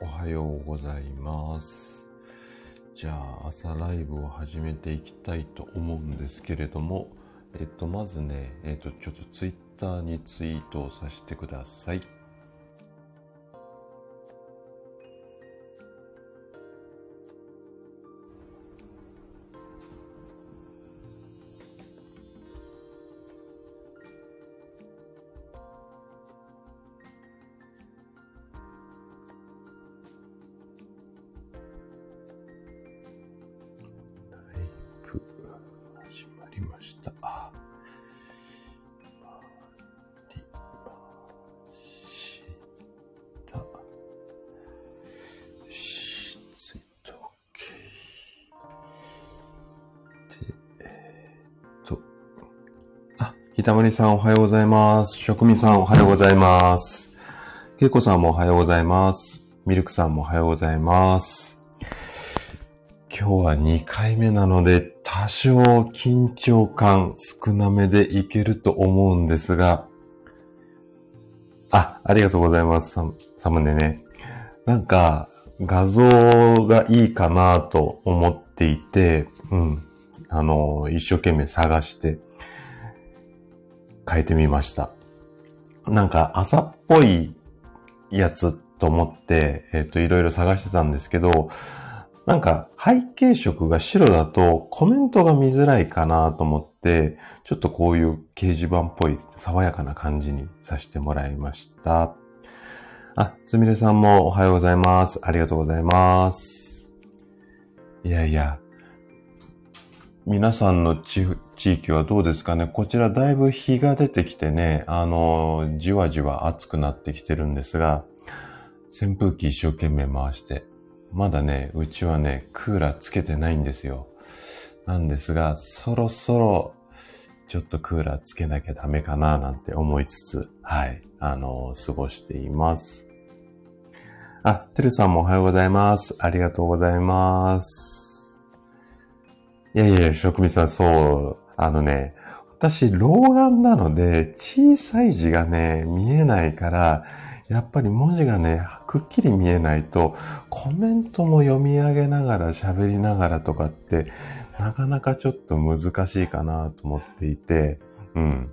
おはようございます。じゃあ、朝ライブを始めていきたいと思うんですけれども、えっと、まずね、えっと、ちょっとツイッターにツイートをさせてください。さんおはようございます。職味さんおはようございます。けいこさんもおはようございます。ミルクさんもおはようございます。今日は2回目なので、多少緊張感少なめでいけると思うんですが、あ、ありがとうございます。ササムネね。なんか、画像がいいかなと思っていて、うん。あの、一生懸命探して、変えてみました。なんか、朝っぽいやつと思って、えっ、と、いろいろ探してたんですけど、なんか背景色が白だとコメントが見づらいかなと思って、ちょっとこういう掲示板っぽい爽やかな感じにさせてもらいました。あ、すみれさんもおはようございます。ありがとうございます。いやいや、皆さんの地域はどうですかね？こちらだいぶ日が出てきてね、あの、じわじわ暑くなってきてるんですが、扇風機一生懸命回して、まだね、うちはね、クーラーつけてないんですよ。なんですが、そろそろ、ちょっとクーラーつけなきゃダメかな、なんて思いつつ、はい、あの、過ごしています。あ、てるさんもおはようございます。ありがとうございます。いやいや、職味さん、そう、あのね、私、老眼なので、小さい字がね、見えないから、やっぱり文字がね、くっきり見えないと、コメントも読み上げながら喋りながらとかって、なかなかちょっと難しいかなと思っていて、うん。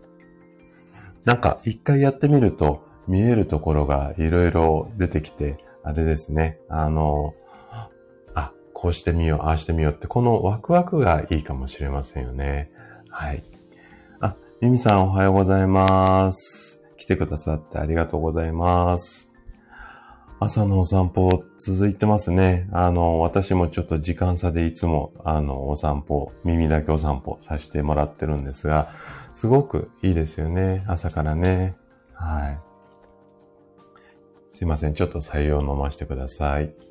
なんか一回やってみると見えるところがいろいろ出てきて、あれですね、あの、こうしてみよう、ああしてみようって、このワクワクがいいかもしれませんよね。はい。あ、ミミさんおはようございます。来てくださってありがとうございます。朝のお散歩続いてますね。あの、私もちょっと時間差でいつも、あの、お散歩、耳だけお散歩させてもらってるんですが、すごくいいですよね。朝からね。はい。すいません。ちょっと採用飲ませてください。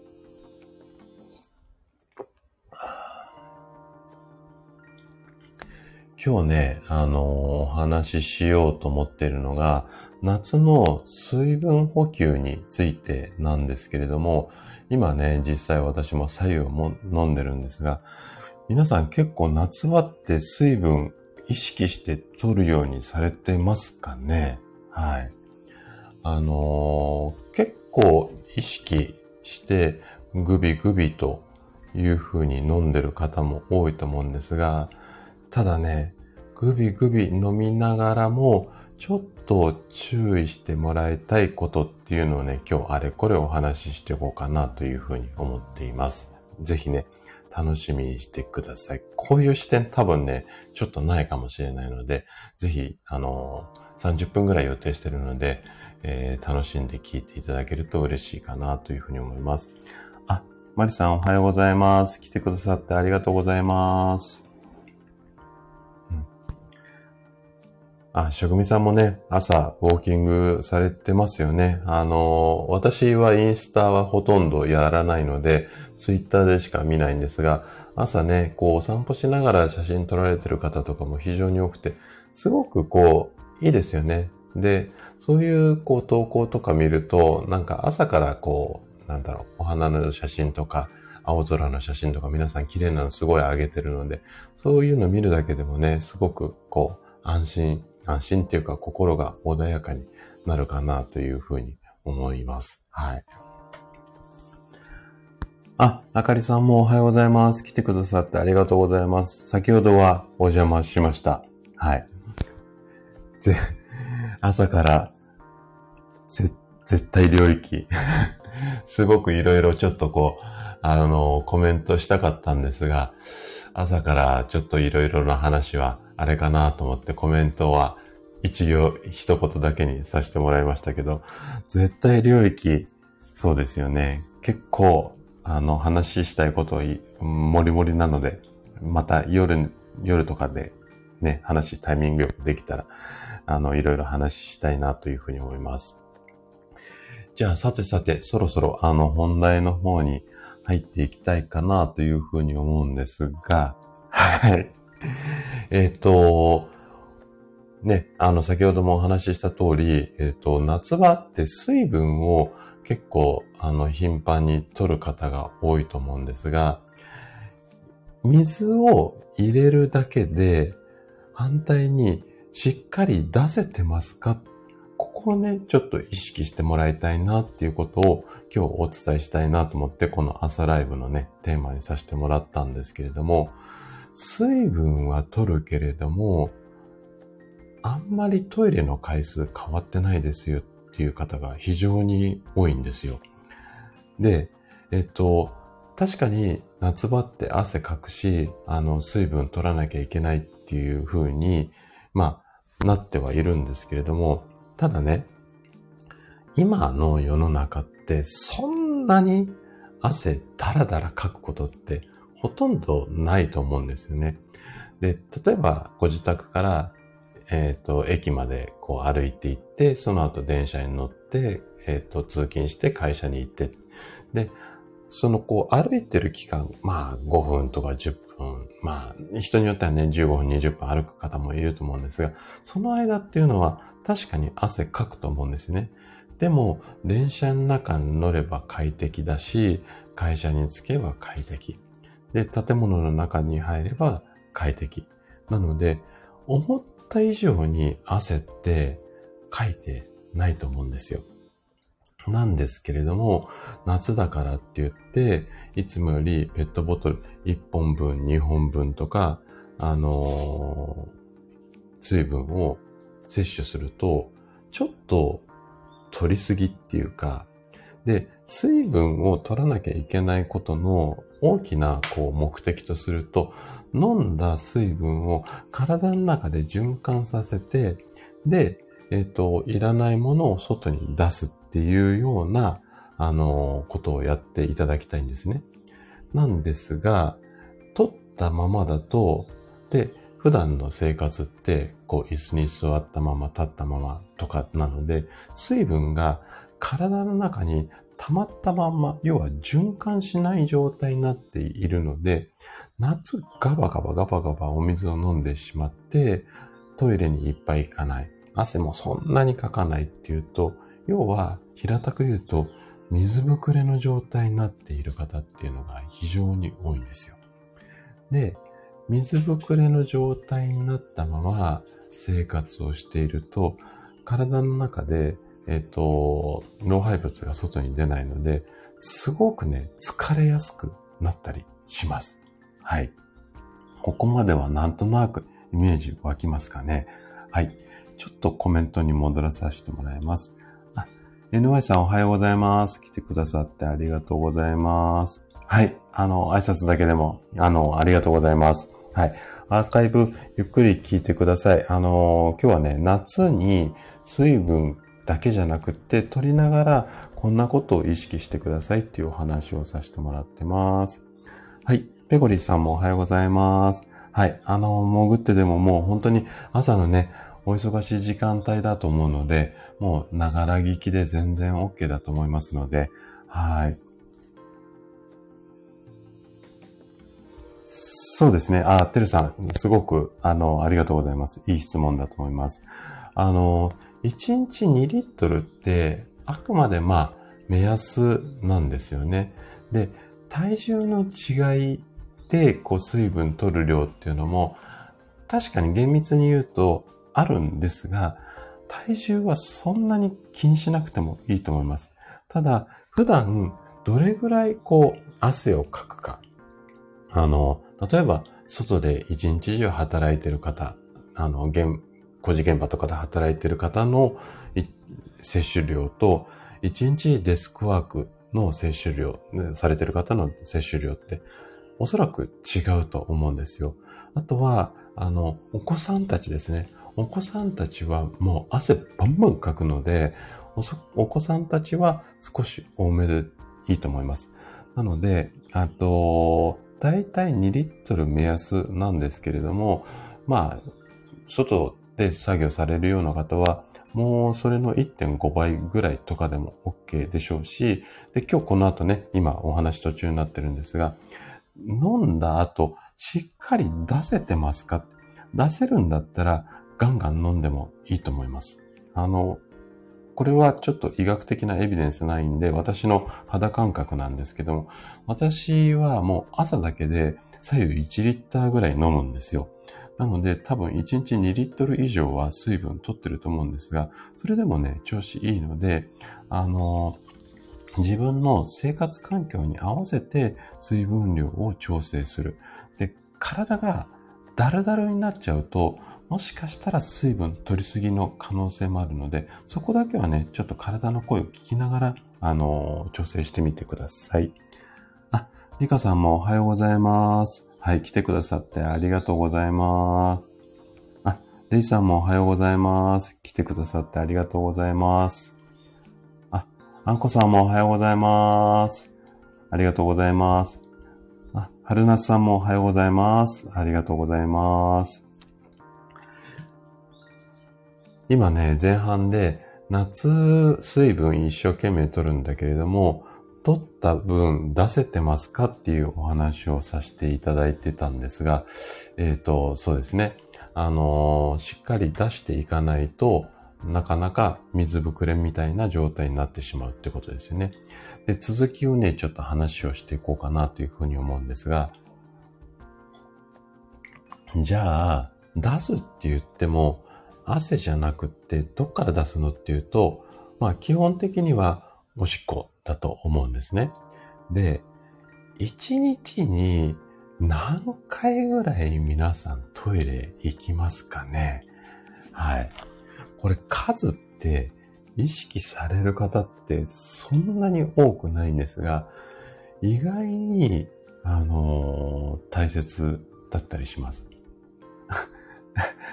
今日ね、あの、お話ししようと思っているのが、夏の水分補給についてなんですけれども、今ね、実際私も左右も飲んでるんですが、皆さん結構夏場って水分意識して取るようにされてますかね？はい。あのー結構意識してグビグビという風に飲んでる方も多いと思うんですが、ただね、グビグビ飲みながらも、ちょっと注意してもらいたいことっていうのをね、今日あれこれお話ししていこうかなというふうに思っています。ぜひね、楽しみにしてください。こういう視点多分ね、ちょっとないかもしれないので、ぜひ、あのー30分ぐらい予定してるので、えー楽しんで聞いていただけると嬉しいかなというふうに思います。あ、マリさんおはようございます。来てくださってありがとうございます。あ、職味さんもね、朝、ウォーキングされてますよね。あの、私はインスタはほとんどやらないので、ツイッターでしか見ないんですが、朝ね、こう、お散歩しながら写真撮られてる方とかも非常に多くて、すごくこう、いいですよね。で、そういう、こう、投稿とか見ると、なんか朝からこう、なんだろう、お花の写真とか、青空の写真とか皆さん綺麗なのすごい上げてるので、そういうの見るだけでもね、すごくこう、安心、安心っていうか心が穏やかになるかなというふうに思います。はい。あ、あかりさんもおはようございます。来てくださってありがとうございます。先ほどはお邪魔しました。はい。ぜ、朝から、ぜ、絶対領域。すごくいろいろちょっとこう、あの、コメントしたかったんですが、朝からちょっといろいろな話はあれかなと思ってコメントは一行一言だけにさせてもらいましたけど、絶対領域、そうですよね。結構、あの、話したいこともりもりなので、また夜、夜とかでね、話タイミングよくできたら、あの、いろいろ話したいなというふうに思います。じゃあ、さてさて、そろそろあの本題の方に入っていきたいかなというふうに思うんですが、はい。えっ、ー、と、ね、あの、先ほどもお話しした通り、えっ、ー、と、夏場って水分を結構、あの、頻繁に取る方が多いと思うんですが、水を入れるだけで、反対にしっかり出せてますか？ここをね、ちょっと意識してもらいたいなっていうことを今日お伝えしたいなと思ってこの朝ライブのね、テーマにさせてもらったんですけれども、水分は取るけれども、あんまりトイレの回数変わってないですよっていう方が非常に多いんですよ。で、えっと、確かに夏場って汗かくし、あの、水分取らなきゃいけないっていう風に、まあ、なってはいるんですけれども、ただね、今の世の中ってそんなに汗だらだらかくことってほとんどないと思うんですよね。で、例えばご自宅から、えっ、ー、と、駅までこう歩いて行って、その後電車に乗って、えっ、ー、と、通勤して会社に行って、で、そのこう歩いてる期間、まあ5分とか10分、まあ人によってはね15分20分歩く方もいると思うんですが、その間っていうのは確かに汗かくと思うんですね。でも電車の中に乗れば快適だし、会社に着けば快適。で、建物の中に入れば快適。なので、思った以上に汗ってかいてないと思うんですよ。なんですけれども、夏だからって言って、いつもよりペットボトル1本分、2本分とか、あのー、水分を摂取すると、ちょっと取りすぎっていうか、で、水分を取らなきゃいけないことの大きなこう目的とすると、飲んだ水分を体の中で循環させて、で、えっ、ー、と、いらないものを外に出すっていうような、あの、ことをやっていただきたいんですね。なんですが、取ったままだと、で、普段の生活って、こう、椅子に座ったまま、立ったままとかなので、水分が体の中に溜まったまんま、要は循環しない状態になっているので、夏ガバガバガバガバお水を飲んでしまって、トイレにいっぱい行かない。汗もそんなにかかないっていうと、要は平たく言うと、水ぶくれの状態になっている方っていうのが非常に多いんですよ。で、水ぶくれの状態になったまま生活をしていると、体の中で、えっ、と、老廃物が外に出ないので、すごくね、疲れやすくなったりします。はい。ここまではなんとなくイメージ湧きますかね。はい。ちょっとコメントに戻らさせてもらいます。あ NY さんおはようございます。来てくださってありがとうございます。はい。あの、挨拶だけでも、あの、ありがとうございます。はい。アーカイブゆっくり聞いてください。あの、今日はね、夏に水分だけじゃなくって取りながらこんなことを意識してくださいっていうお話をさせてもらってます。はい。ペゴリさんもおはようございます。はい。あの、潜ってでももう本当に朝のね、お忙しい時間帯だと思うので、もう、ながら聞きで全然 OK だと思いますので、はい。そうですね。あ、てるさん、すごく、あの、ありがとうございます。いい質問だと思います。あの、1日2リットルって、あくまでまあ、目安なんですよね。で、体重の違いで、こう、水分取る量っていうのも、確かに厳密に言うと、あるんですが、体重はそんなに気にしなくてもいいと思います。ただ、普段どれぐらいこう、汗をかくか。あの、例えば、外で一日中働いてる方、あの、工事現場とかで働いてる方の摂取量と、一日デスクワークの摂取量、されてる方の摂取量って、おそらく違うと思うんですよ。あとは、あの、お子さんたちですね。お子さんたちはもう汗バンバンかくので、お子さんたちは少し多めでいいと思います。なので、あと、だいたい2リットル目安なんですけれども、まあ、外で作業されるような方は、もうそれの1.5倍ぐらいとかでも OK でしょうし、で、今日この後ね、今お話途中になってるんですが、飲んだ後、しっかり出せてますか？出せるんだったら、ガンガン飲んでもいいと思います。あの、これはちょっと医学的なエビデンスないんで、私の肌感覚なんですけども、私はもう朝だけで左右1リッターぐらい飲むんですよ。なので多分1日2リットル以上は水分取ってると思うんですが、それでもね、調子いいので、あの、自分の生活環境に合わせて水分量を調整する。で、体がダルダルになっちゃうと、もしかしたら水分取りすぎの可能性もあるので、そこだけはね、ちょっと体の声を聞きながら、あの、調整してみてください。あ、リカさんもおはようございます。はい、来てくださってありがとうございます。あ、レイさんもおはようございます。来てくださってありがとうございます。あ、あんこさんもおはようございます。ありがとうございます。あ、はるなさんもおはようございます。ありがとうございます。今ね、前半で夏水分一生懸命取るんだけれども、取った分出せてますかっていうお話をさせていただいてたんですが、えっ、ー、と、そうですね。あのー、しっかり出していかないとなかなか水ぶくれみたいな状態になってしまうってことですよね。で、続きをね、ちょっと話をしていこうかなというふうに思うんですが、じゃあ、出すって言っても、汗じゃなくってどっから出すのっていうと、まあ基本的にはおしっこだと思うんですね。で、一日に何回ぐらい皆さんトイレ行きますかね？はい。これ数って意識される方ってそんなに多くないんですが、意外に、あのー、大切だったりします。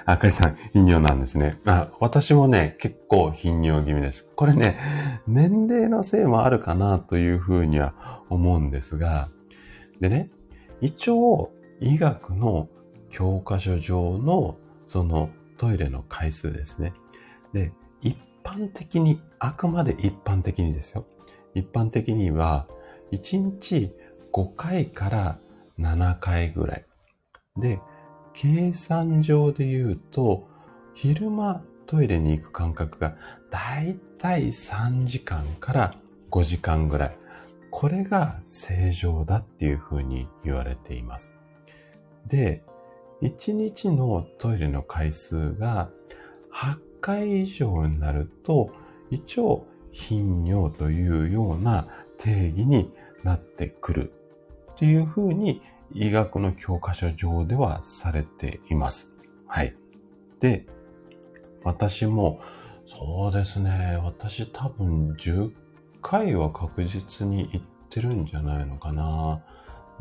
あかりさん、頻尿なんですね。あ、私もね、結構頻尿気味です。これね、年齢のせいもあるかなというふうには思うんですが、でね、一応、医学の教科書上の、そのトイレの回数ですね。で、一般的に、あくまで一般的にですよ。一般的には、1日5回から7回ぐらい。で、計算上で言うと、昼間トイレに行く間隔がだいたい3時間から5時間ぐらい。これが正常だっていうふうに言われています。で、1日のトイレの回数が8回以上になると、一応頻尿というような定義になってくるっていうふうに医学の教科書上ではされています。はい。で、私も、そうですね、私多分10回は確実に行ってるんじゃないのかな。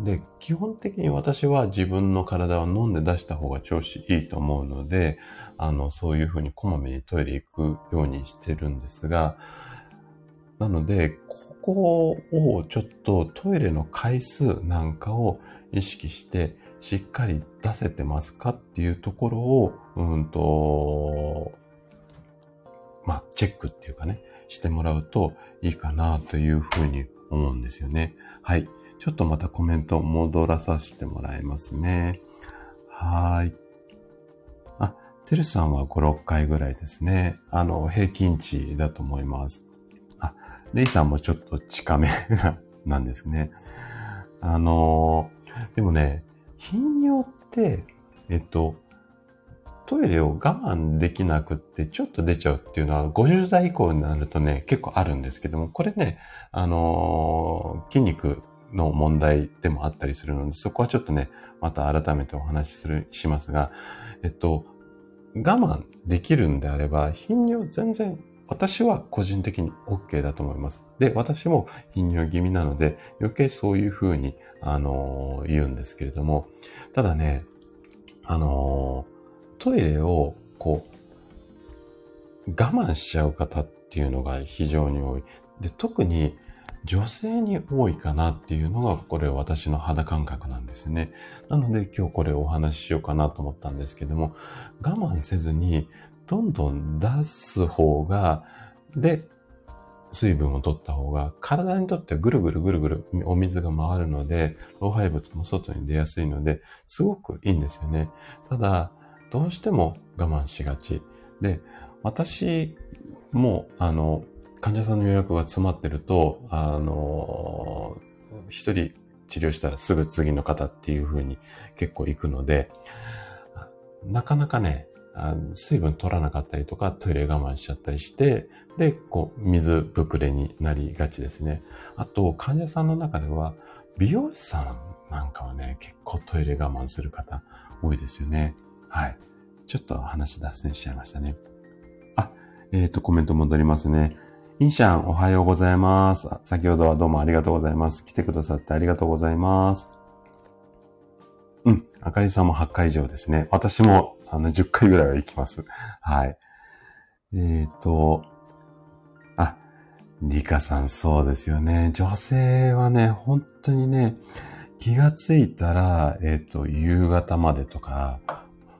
で、基本的に私は自分の体を飲んで出した方が調子いいと思うので、あの、そういうふうにこまめにトイレ行くようにしてるんですが、なので、ここをちょっとトイレの回数なんかを意識してしっかり出せてますかっていうところを、うんと、まあ、チェックっていうかね、してもらうといいかなというふうに思うんですよね。はい。ちょっとまたコメント戻らさせてもらいますね。はい。あ、てるさんは5、6回ぐらいですね。あの、平均値だと思います。あ、レイさんもちょっと近めなんですね。あのでもね、頻尿って、えっと、トイレを我慢できなくってちょっと出ちゃうっていうのは50代以降になるとね、結構あるんですけども、これね、あのー、筋肉の問題でもあったりするので、そこはちょっとね、また改めてお話しする、しますが、えっと、我慢できるんであれば、頻尿全然私は個人的に OK だと思います。で、私も頻尿気味なので、余計そういうふうに、あのー、言うんですけれども、ただね、あのー、トイレを、こう、我慢しちゃう方っていうのが非常に多い。で、特に女性に多いかなっていうのが、これ私の肌感覚なんですよね。なので今日これお話ししようかなと思ったんですけども、我慢せずにどんどん出す方が、で、水分を取った方が、体にとってはぐるぐるぐるぐるお水が回るので、老廃物も外に出やすいので、すごくいいんですよね。ただ、どうしても我慢しがち。で、私も、あの、患者さんの予約が詰まってると、あの、一人治療したらすぐ次の方っていう風に結構行くので、なかなかね、あの水分取らなかったりとか、トイレ我慢しちゃったりして、で、こう、水ぶくれになりがちですね。あと、患者さんの中では、美容師さんなんかはね、結構トイレ我慢する方多いですよね。はい。ちょっと話脱線しちゃいましたね。あ、えっ、ー、と、コメント戻りますね。インシャン、おはようございます。先ほどはどうもありがとうございます。来てくださってありがとうございます。うん。あかりさんも8回以上ですね。私も、あの、10回ぐらいは行きます。はい。えっ、ー、と、あ、リカさんそうですよね。女性はね、本当にね、気がついたら、えっ、ー、と、夕方までとか、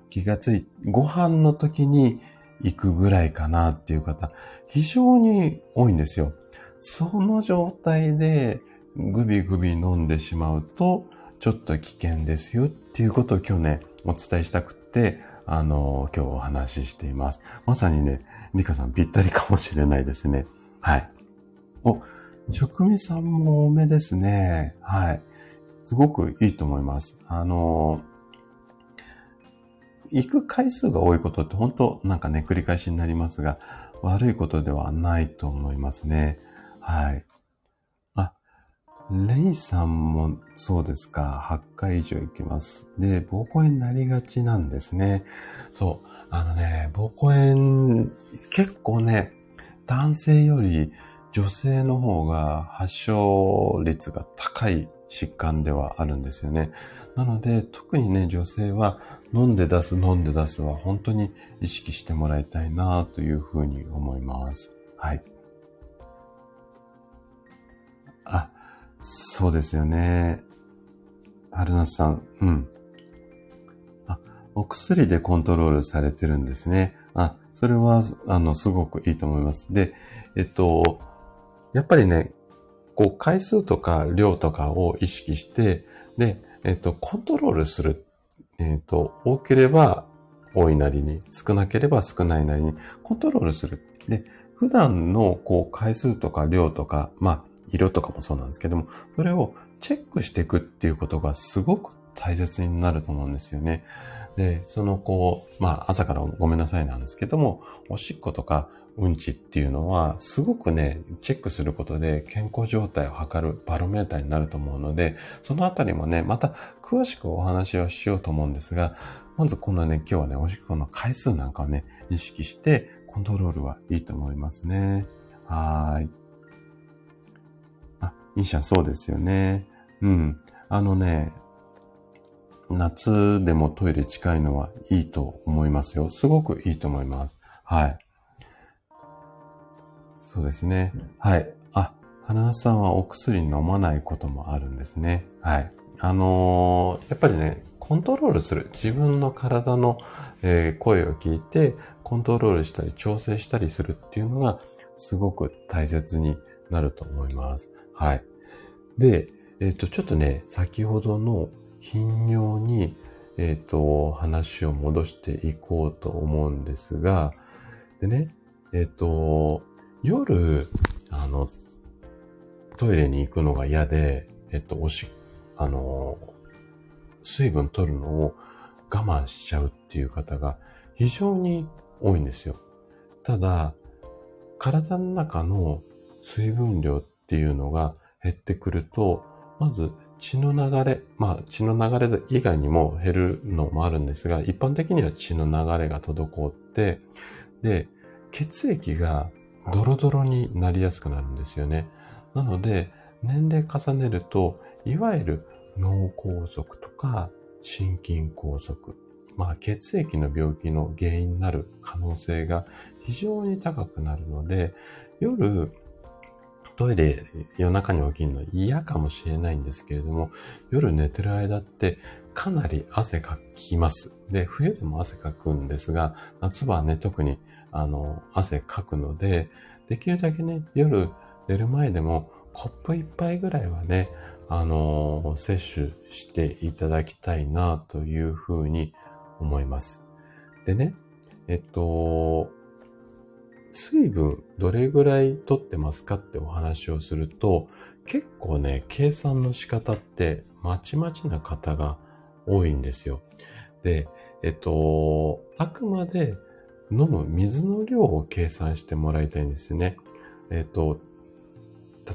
気がつい、ご飯の時に行くぐらいかなっていう方、非常に多いんですよ。その状態でグビグビ飲んでしまうと、ちょっと危険ですよっていうことを今日ね、お伝えしたくて、あの、今日お話ししています。まさにね、リカさんぴったりかもしれないですね。はい。お、職味さんも多めですね。はい。すごくいいと思います。あの、行く回数が多いことって本当なんかね、繰り返しになりますが、悪いことではないと思いますね。はい。レイさんもそうですか。8回以上行きます。で、膀胱炎になりがちなんですね。そう。あのね、膀胱炎、結構ね、男性より女性の方が発症率が高い疾患ではあるんですよね。なので、特にね、女性は飲んで出す、飲んで出すは本当に意識してもらいたいなというふうに思います。はい。あ、そうですよね。春夏さん、うん。あ、お薬でコントロールされてるんですね。あ、それは、あの、すごくいいと思います。で、えっと、やっぱりね、こう、回数とか量とかを意識して、で、えっと、コントロールするえっ、と、多ければ多いなりに、少なければ少ないなりにコントロールする。で、普段のこう回数とか量とか、まあ、色とかもそうなんですけども、それをチェックしていくっていうことがすごく大切になると思うんですよね。で、そのこう、まあ朝からごめんなさいなんですけども、おしっことかうんちっていうのは、すごくね、チェックすることで健康状態を測るバロメーターになると思うので、そのあたりもね、また詳しくお話をしようと思うんですが、まずこのね、今日はね、おしっこの回数なんかをね、意識して、コントロールはいいと思いますね。はーい。あ、インシャンそうですよね。うん。あのね、夏でもトイレ近いのはいいと思いますよ。すごくいいと思います。はい。そうですね。はい。あ、花さんはお薬飲まないこともあるんですね。はい。あのー、やっぱりね、コントロールする。自分の体の、えー、声を聞いて、コントロールしたり調整したりするっていうのが、すごく大切になると思います。はい。で、えっ、ー、と、ちょっとね、先ほどの頻尿に、えっ、と、話を戻していこうと思うんですが、でね、えっ、と、夜、あの、トイレに行くのが嫌で、えっと、おし、あの、水分取るのを我慢しちゃうっていう方が非常に多いんですよ。ただ、体の中の水分量っていうのが減ってくると、まず血の流れ、まあ血の流れ以外にも減るのもあるんですが、一般的には血の流れが滞って、で、血液がドロドロになりやすくなるんですよね。なので、年齢重ねると、いわゆる脳梗塞とか心筋梗塞、まあ血液の病気の原因になる可能性が非常に高くなるので、夜トイレ夜中に起きるの嫌かもしれないんですけれども、夜寝てる間ってかなり汗かきます。で、冬でも汗かくんですが、夏場はね、特にあの、汗かくので、できるだけね、夜寝る前でもコップ一杯ぐらいはね、あの摂取していただきたいなというふうに思います。でね、えっと、水分どれぐらい取ってますかってお話をすると、結構ね、計算の仕方ってまちまちな方が多いんですよ。で、えっと、あくまで飲む水の量を計算してもらいたいんですね。えっと、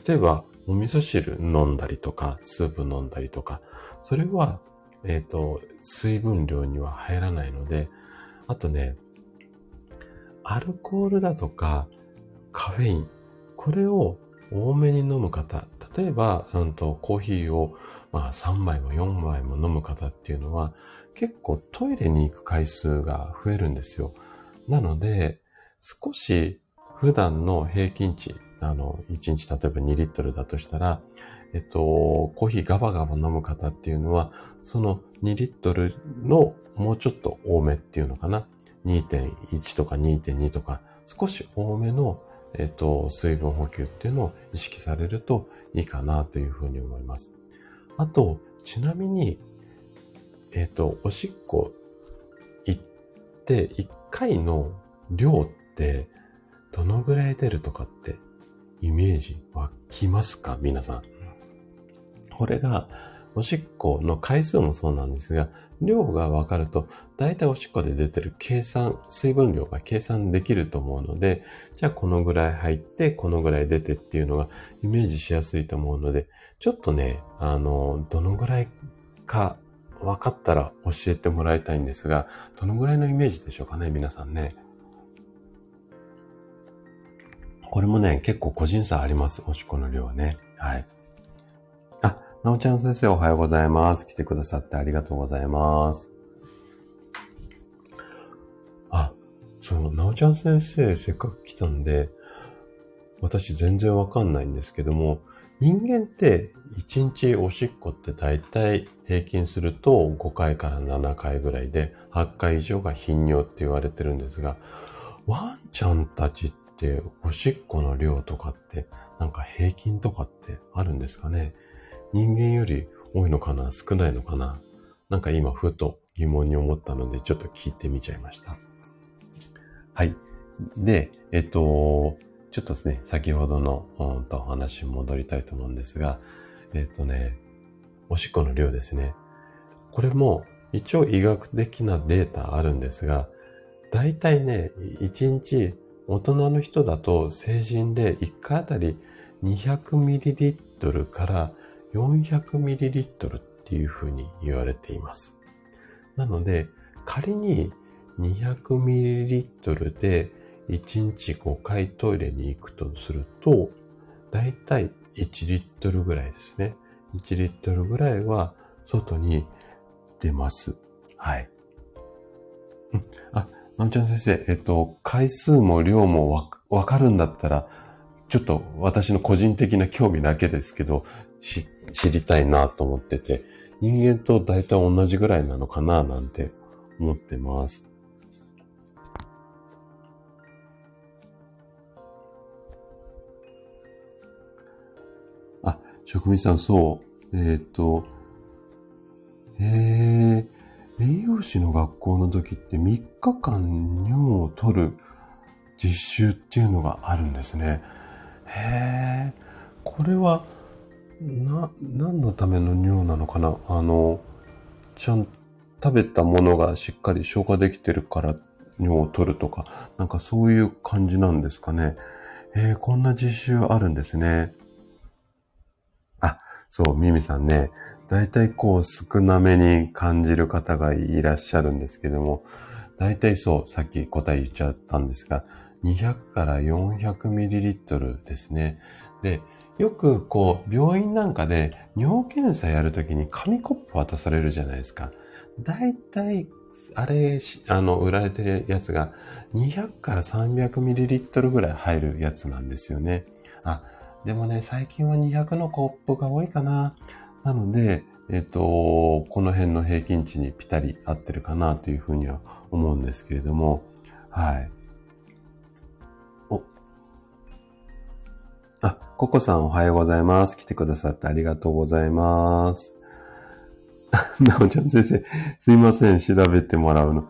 例えば、お味噌汁飲んだりとか、スープ飲んだりとか、それは、えっと、水分量には入らないので、あとね、アルコールだとかカフェイン、これを多めに飲む方、例えば、うんと、コーヒーを、まあ、3杯も4杯も飲む方っていうのは、結構トイレに行く回数が増えるんですよ。なので、少し普段の平均値、あの、1日例えば2リットルだとしたら、えっと、コーヒーガバガバ飲む方っていうのは、その2リットルのもうちょっと多めっていうのかな。2.1とか2.2とか、少し多めの、えっ、と、水分補給っていうのを意識されるといいかなというふうに思います。あと、ちなみに、えっ、と、おしっこ行って、1回の量ってどのぐらい出るとかってイメージ湧きますか？皆さん。これが、おしっこの回数もそうなんですが、量がわかると、だいたいおしっこで出てる計算、水分量が計算できると思うので、じゃあこのぐらい入って、このぐらい出てっていうのがイメージしやすいと思うので、ちょっとね、あの、どのぐらいか分かったら教えてもらいたいんですが、どのぐらいのイメージでしょうかね、皆さんね。これもね、結構個人差あります、おしっこの量はね。はい。なおちゃん先生おはようございます。来てくださってありがとうございます。あ、そう、なおちゃん先生せっかく来たんで、私全然わかんないんですけども、人間って1日おしっこって大体平均すると5回から7回ぐらいで8回以上が頻尿って言われてるんですが、ワンちゃんたちっておしっこの量とかってなんか平均とかってあるんですかね？人間より多いのかな？少ないのかな？なんか今ふと疑問に思ったのでちょっと聞いてみちゃいました。はい。で、えっと、ちょっとですね、先ほどの、うんとお話に戻りたいと思うんですが、えっとね、おしっこの量ですね。これも一応医学的なデータあるんですが、だいたいね、1日大人の人だと成人で1回あたり 200ml から 400ml っていうふうに言われています。なので、仮に 200ml で1日5回トイレに行くとすると、だいたい1リットルぐらいですね。1リットルぐらいは外に出ます。はい。あ、なおちゃん先生、えっと、回数も量もわ、わかるんだったら、ちょっと私の個人的な興味だけですけど、知知りたいなと思ってて、人間と大体同じぐらいなのかななんて思ってます。あ、職人さん、そう。えっ、ー、と、えー、栄養士の学校の時って3日間尿を取る実習っていうのがあるんですね。へえ、これはな、何のための尿なのかな？あの、ちゃん、食べたものがしっかり消化できてるから尿を取るとか、なんかそういう感じなんですかね。えー、こんな実習あるんですね。あ、そう、ミミさんね、だいたいこう少なめに感じる方がいらっしゃるんですけども、だいたいそう、さっき答え言っちゃったんですが、200から400ミリリットルですね。で、よくこう、病院なんかで尿検査やるときに紙コップ渡されるじゃないですか。だいたい、あれ、あの、売られてるやつが200から300ミリリットルぐらい入るやつなんですよね。あ、でもね、最近は200のコップが多いかな。なので、えっ、と、この辺の平均値にぴたり合ってるかなというふうには思うんですけれども、はい。あ、ココさんおはようございます。来てくださってありがとうございます。なおちゃん先生、すいません、調べてもらうの。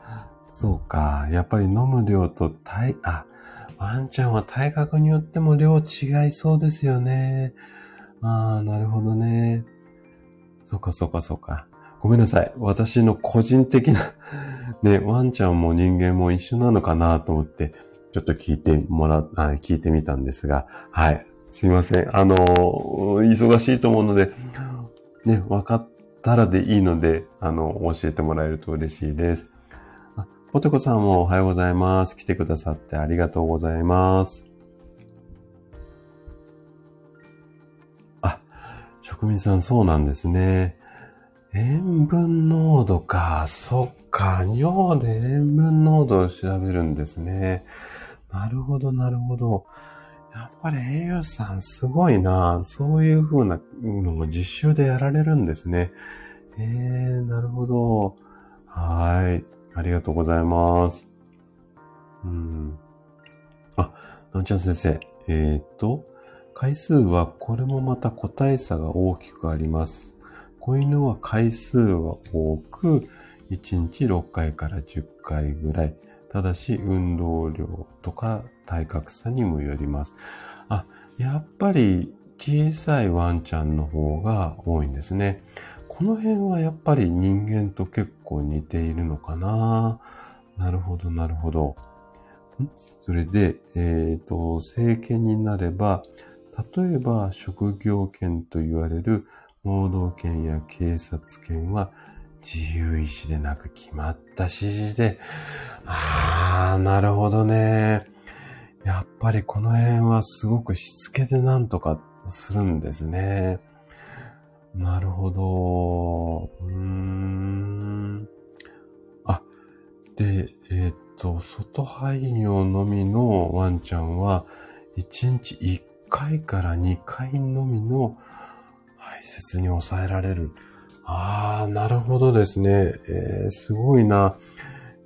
そうか、やっぱり飲む量と体、あ、ワンちゃんは体格によっても量違いそうですよね。ああ、なるほどね。そうか、そうか、そうか。ごめんなさい。私の個人的なね、ワンちゃんも人間も一緒なのかなと思って、ちょっと聞いてもら、あ聞いてみたんですが、はい。すいません。あの、忙しいと思うので、ね、分かったらでいいので、あの、教えてもらえると嬉しいです。ポテコさんもおはようございます。来てくださってありがとうございます。あ職人さんそうなんですね。塩分濃度か。そっか。尿で塩分濃度を調べるんですね。なるほど、なるほど。やっぱり栄養士さんすごいな。そういう風なのも実習でやられるんですね。えー、なるほど。はい。ありがとうございます。うん。あ、のんちゃん先生。えっ、と、回数はこれもまた個体差が大きくあります。子犬は回数は多く、1日6回から10回ぐらい。ただし、運動量とか体格差にもよります。あ、やっぱり小さいワンちゃんの方が多いんですね。この辺はやっぱり人間と結構似ているのかな。なるほど、なるほど。それで、えっ、ー、と、成犬になれば、例えば職業権と言われる盲導犬や警察犬は自由意志でなく決まった指示で、ああ、なるほどね。やっぱりこの辺はすごくしつけでなんとかするんですね。なるほど。うーん。あ、で、えっ、と、外排尿のみのワンちゃんは、1日1 1回から2回のみの排泄に抑えられる。ああ、なるほどですね。えー、すごいな。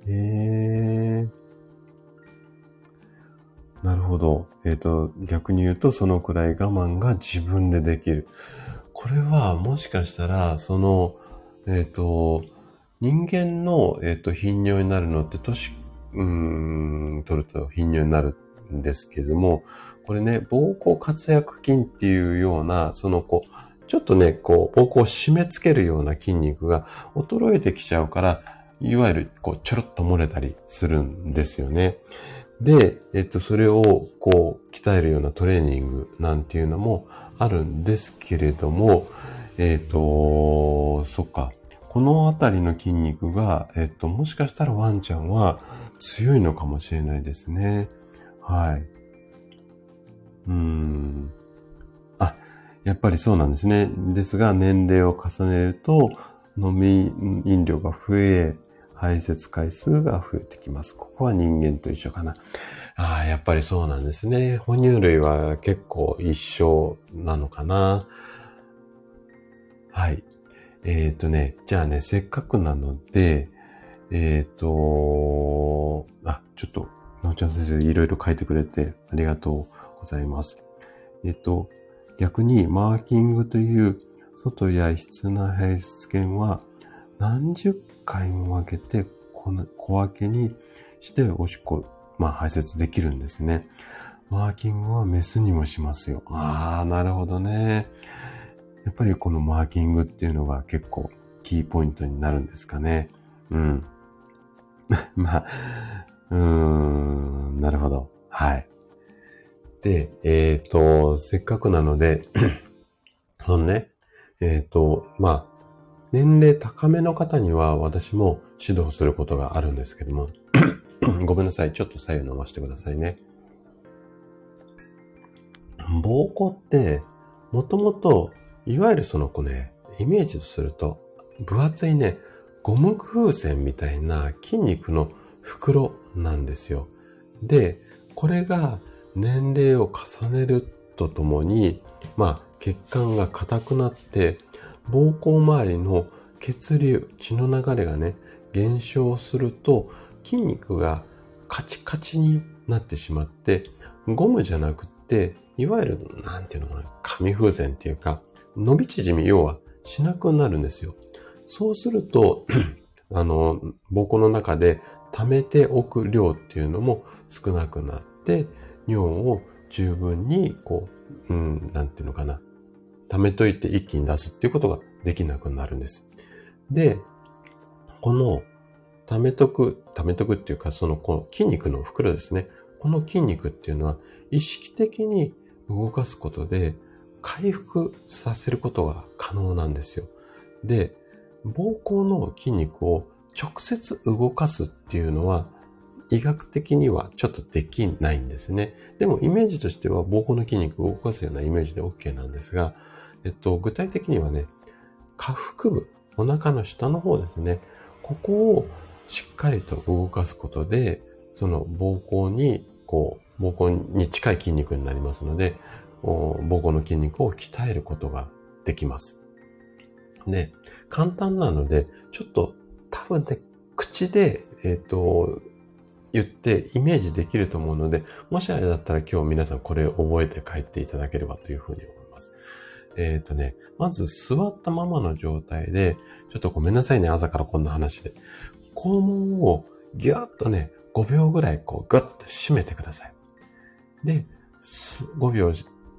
えー、なるほど。えっ、ー、と、逆に言うと、そのくらい我慢が自分でできる。これは、もしかしたら、その、えっ、ー、と、人間の、えっ、ー、と、頻尿になるのって、年、うん、取ると頻尿になるんですけども、これね、膀胱活躍筋っていうような、そのこう、ちょっとね、こう、膀胱を締め付けるような筋肉が衰えてきちゃうから、いわゆる、こう、ちょろっと漏れたりするんですよね。で、えっと、それを、こう、鍛えるようなトレーニングなんていうのもあるんですけれども、えっと、そっか。このあたりの筋肉が、えっと、もしかしたらワンちゃんは強いのかもしれないですね。はい。うん。あ、やっぱりそうなんですね。ですが、年齢を重ねると、飲み飲料が増え、排泄回数が増えてきます。ここは人間と一緒かな。ああ、やっぱりそうなんですね。哺乳類は結構一緒なのかな。はい。えっ、ー、とね、じゃあね、せっかくなので、えっ、ー、と、あ、ちょっと、なおちゃん先生いろいろ書いてくれてありがとうございます。えっと、逆にマーキングという外や室内排出犬は何十回も分けて小分けにしておしっこ、まあ排泄できるんですね。マーキングはメスにもしますよ。ああ、なるほどね。やっぱりこのマーキングっていうのが結構キーポイントになるんですかね。うん。まあ、うーん、なるほど。はい。で、えっ、ー、と、せっかくなので、そのね、えっ、ー、と、まあ、年齢高めの方には私も指導することがあるんですけども、ごめんなさい。ちょっと左右飲ませてくださいね。膀胱って、もともと、いわゆるその子ね、イメージとすると、分厚いね、ゴム風船みたいな筋肉の袋なんですよ。で、これが年齢を重ねるとともに、まあ、血管が硬くなって、膀胱周りの血流、血の流れがね、減少すると、筋肉がカチカチになってしまって、ゴムじゃなくって、いわゆる、なんていうのかな、紙風船っていうか、伸び縮み、要はしなくなるんですよ。そうすると、あの、膀胱の中で溜めておく量っていうのも少なくなって、尿を十分に、こう、うん、なんていうのかな、溜めといて一気に出すっていうことができなくなるんです。で、この溜めとく、溜めとくっていうか、そのこの筋肉の袋ですね。この筋肉っていうのは意識的に動かすことで回復させることが可能なんですよ。で、膀胱の筋肉を直接動かすっていうのは医学的にはちょっとできないんですね。でもイメージとしては膀胱の筋肉を動かすようなイメージで OK なんですが、えっと、具体的にはね、下腹部、お腹の下の方ですね。ここをしっかりと動かすことで、その膀胱に、こう、膀胱に近い筋肉になりますので、膀胱の筋肉を鍛えることができます。で、簡単なので、ちょっと多分ね、口で、えっ、と、言ってイメージできると思うので、もしあれだったら今日皆さんこれを覚えて帰っていただければというふうに思います。えっ、ー、とね、まず座ったままの状態で、ちょっとごめんなさいね、朝からこんな話で。肛門をギュッとね、5秒ぐらいこうグッと締めてください。で、5秒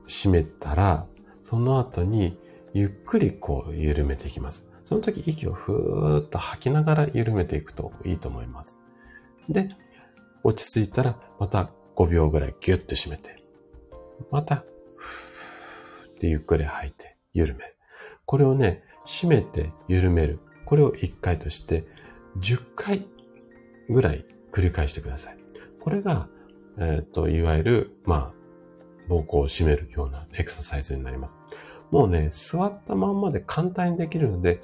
締めたら、その後にゆっくりこう緩めていきます。その時息をふーっと吐きながら緩めていくといいと思います。で、落ち着いたらまた5秒ぐらいギュッと締めて、また、ふーってゆっくり吐いて緩める。これをね、締めて緩める。これを1回として10回ぐらい繰り返してください。これが、えっ、と、いわゆる、まあ、膀胱を締めるようなエクササイズになります。もうね、座ったまんまで簡単にできるので、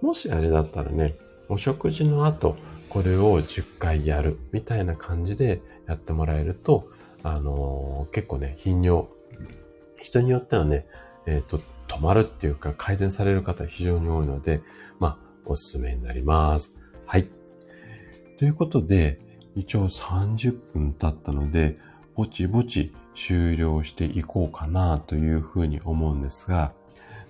もしあれだったらね、お食事の後、これを10回やるみたいな感じでやってもらえると、あのー、結構ね、頻尿、人によってはね、えっ、ー、と、止まるっていうか改善される方非常に多いので、まあ、おすすめになります。はい。ということで、一応30分経ったので、ぼちぼち終了していこうかなというふうに思うんですが、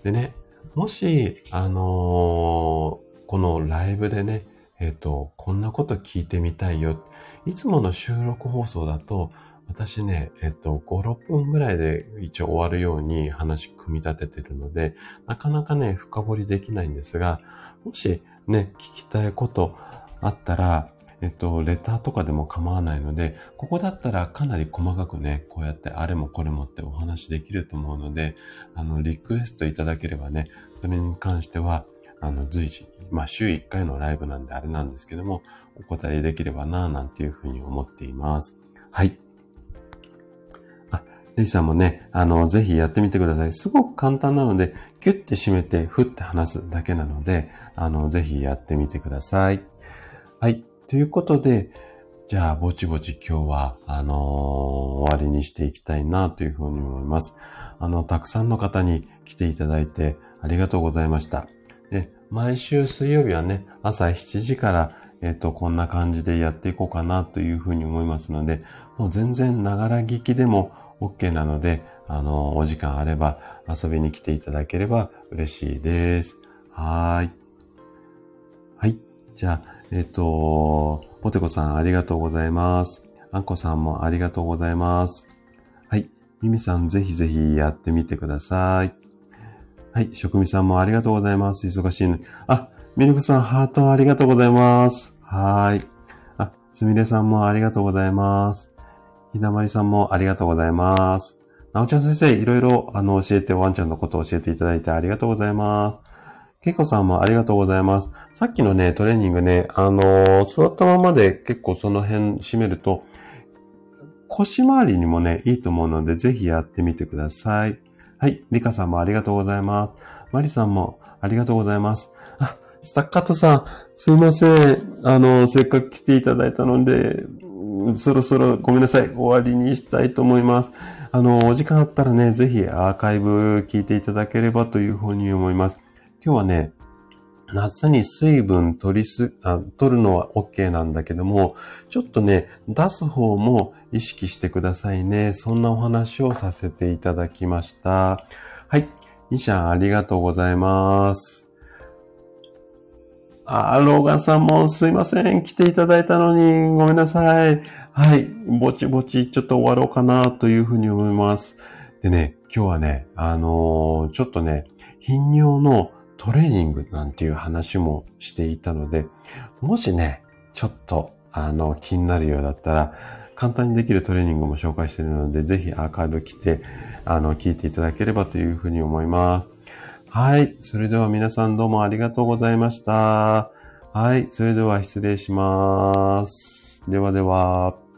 でね、もし、あのー、このライブでね、えっ、ー、と、こんなこと聞いてみたいよ。いつもの収録放送だと、私ね、えっ、と、5、6分ぐらいで一応終わるように話組み立ててるので、なかなかね、深掘りできないんですが、もしね、聞きたいことあったら、えっと、レターとかでも構わないので、ここだったらかなり細かくね、こうやってあれもこれもってお話できると思うので、あの、リクエストいただければね、それに関しては、あの、随時、まあ、週1回のライブなんであれなんですけども、お答えできればな、なんていうふうに思っています。はい。あ、レイさんもね、あの、ぜひやってみてください。すごく簡単なので、キュッて締めて、ふって話すだけなので、あの、ぜひやってみてください。はい。ということで、じゃあ、ぼちぼち今日は、あのー、終わりにしていきたいなというふうに思います。あの、たくさんの方に来ていただいてありがとうございました。で、毎週水曜日はね、朝7時から、えっ、ー、と、こんな感じでやっていこうかなというふうに思いますので、もう全然ながら聞きでも OK なので、あの、お時間あれば遊びに来ていただければ嬉しいです。はい。はい。じゃあ、えっ、と、ポテコさんありがとうございます。あんこさんもありがとうございます。はい。ミミさんぜひぜひやってみてください。はい。職味さんもありがとうございます。忙しいのに。あ、ミルクさんハートありがとうございます。はい。あ、すみれさんもありがとうございます。ひだまりさんもありがとうございます。なおちゃん先生、いろいろ、あの、教えて、ワンちゃんのことを教えていただいてありがとうございます。けいこさんもありがとうございます。さっきのね、トレーニングね、あのー、座ったままで結構その辺締めると、腰回りにもね、いいと思うので、ぜひやってみてください。はい。リカさんもありがとうございます。マリさんもありがとうございます。あ、スタッカートさん、すいません。あの、せっかく来ていただいたので、そろそろごめんなさい。終わりにしたいと思います。あの、お時間あったらね、ぜひアーカイブ聞いていただければというふうに思います。今日はね、夏に水分取りす、あ取るのは OK なんだけども、ちょっとね、出す方も意識してくださいね。そんなお話をさせていただきました。はい。イシャンありがとうございます。あ、ローガンさんもすいません。来ていただいたのにごめんなさい。はい。ぼちぼちちょっと終わろうかなというふうに思います。でね、今日はね、あのー、ちょっとね、頻尿のトレーニングなんていう話もしていたので、もしね、ちょっと、あの、気になるようだったら、簡単にできるトレーニングも紹介しているので、ぜひアーカイブ来て、あの、聞いていただければというふうに思います。はい。それでは皆さんどうもありがとうございました。はい。それでは失礼します。ではでは。